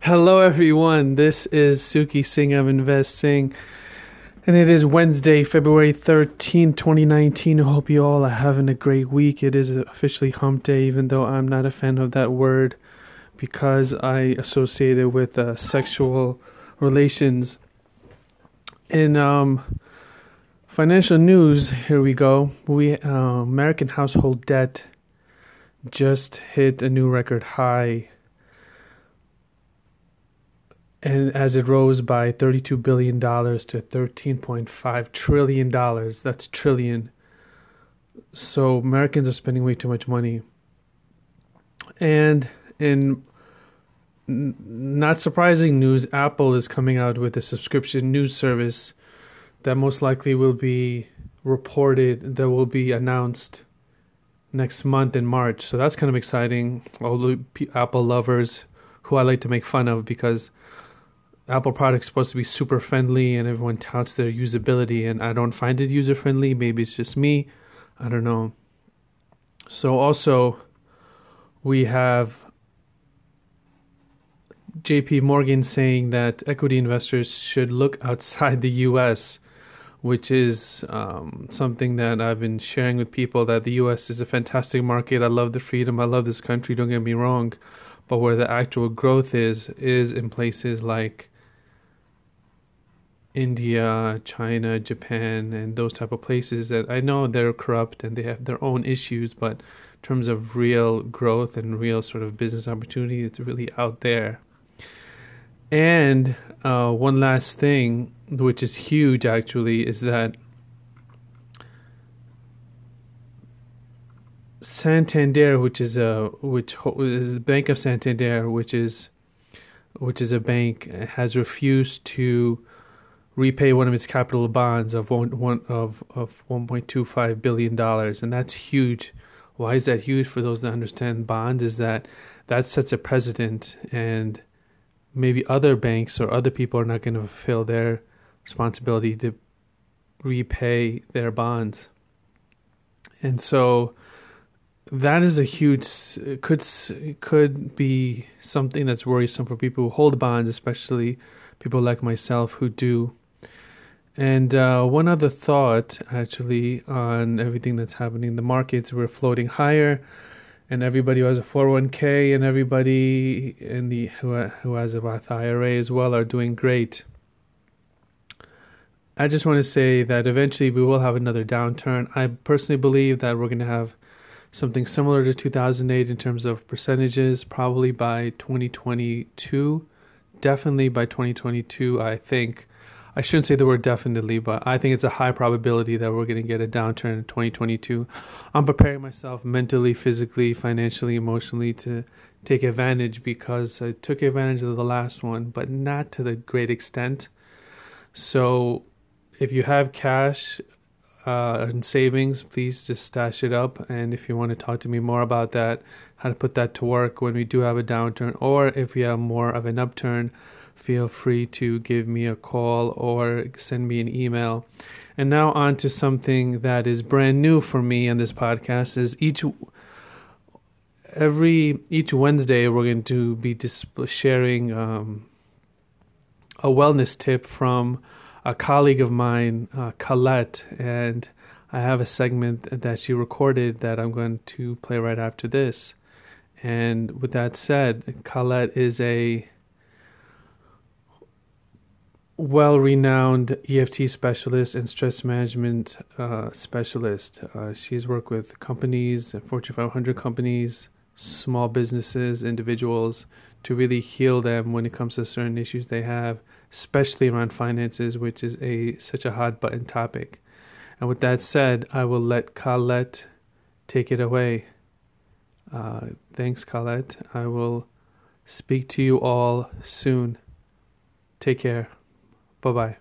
Hello, everyone. This is Suki Singh of Invest Singh, and it is Wednesday, February 13, 2019. I hope you all are having a great week. It is officially hump day, even though I'm not a fan of that word because I associate it with uh, sexual relations. In um, financial news, here we go. We uh, American household debt just hit a new record high and as it rose by $32 billion to $13.5 trillion. That's trillion. So Americans are spending way too much money. And in not surprising news, Apple is coming out with a subscription news service that most likely will be reported, that will be announced next month in March. So that's kind of exciting. All the Apple lovers who I like to make fun of because Apple products supposed to be super friendly and everyone touts their usability and I don't find it user friendly. Maybe it's just me. I don't know. So also we have JP Morgan saying that equity investors should look outside the US, which is um, something that I've been sharing with people that the US is a fantastic market. I love the freedom. I love this country. Don't get me wrong. But where the actual growth is, is in places like India, China, Japan, and those type of places that I know they're corrupt and they have their own issues, but in terms of real growth and real sort of business opportunity, it's really out there. And uh, one last thing, which is huge actually, is that Santander, which is a which is the Bank of Santander, which is which is a bank, has refused to repay one of its capital bonds of one, one of of 1.25 billion dollars, and that's huge. Why is that huge? For those that understand bonds, is that that sets a precedent, and maybe other banks or other people are not going to fulfill their responsibility to repay their bonds, and so that is a huge could could be something that's worrisome for people who hold bonds, especially people like myself who do. And uh, one other thought, actually, on everything that's happening in the markets, we're floating higher, and everybody who has a 401k and everybody in the who who has a Roth IRA as well are doing great. I just want to say that eventually we will have another downturn. I personally believe that we're going to have something similar to 2008 in terms of percentages, probably by 2022. Definitely by 2022, I think I shouldn't say the word definitely, but I think it's a high probability that we're going to get a downturn in 2022. I'm preparing myself mentally, physically, financially, emotionally to take advantage because I took advantage of the last one, but not to the great extent. So if you have cash uh, and savings, please just stash it up. And if you want to talk to me more about that, how to put that to work when we do have a downturn, or if we have more of an upturn, feel free to give me a call or send me an email. And now on to something that is brand new for me on this podcast is each every each Wednesday we're going to be disp- sharing um, a wellness tip from a colleague of mine, uh, Colette, and I have a segment that she recorded that I'm going to play right after this. And with that said, Colette is a well renowned EFT specialist and stress management uh, specialist. Uh, she's worked with companies, Fortune 500 companies, small businesses, individuals to really heal them when it comes to certain issues they have, especially around finances, which is a such a hot button topic. And with that said, I will let Colette take it away. Uh, thanks, Colette. I will speak to you all soon. Take care. Bye bye.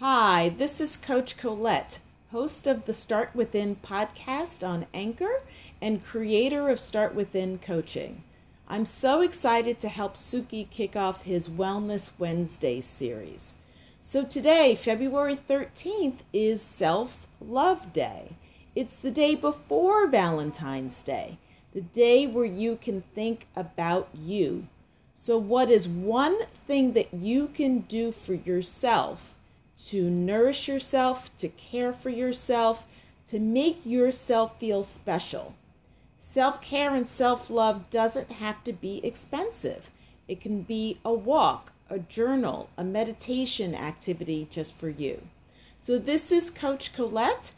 Hi, this is Coach Colette, host of the Start Within podcast on Anchor and creator of Start Within Coaching. I'm so excited to help Suki kick off his Wellness Wednesday series. So today, February 13th, is Self Love Day. It's the day before Valentine's Day. the day where you can think about you. So, what is one thing that you can do for yourself to nourish yourself, to care for yourself, to make yourself feel special? Self care and self love doesn't have to be expensive. It can be a walk, a journal, a meditation activity just for you. So, this is Coach Colette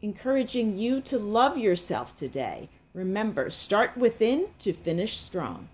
encouraging you to love yourself today. Remember, start within to finish strong.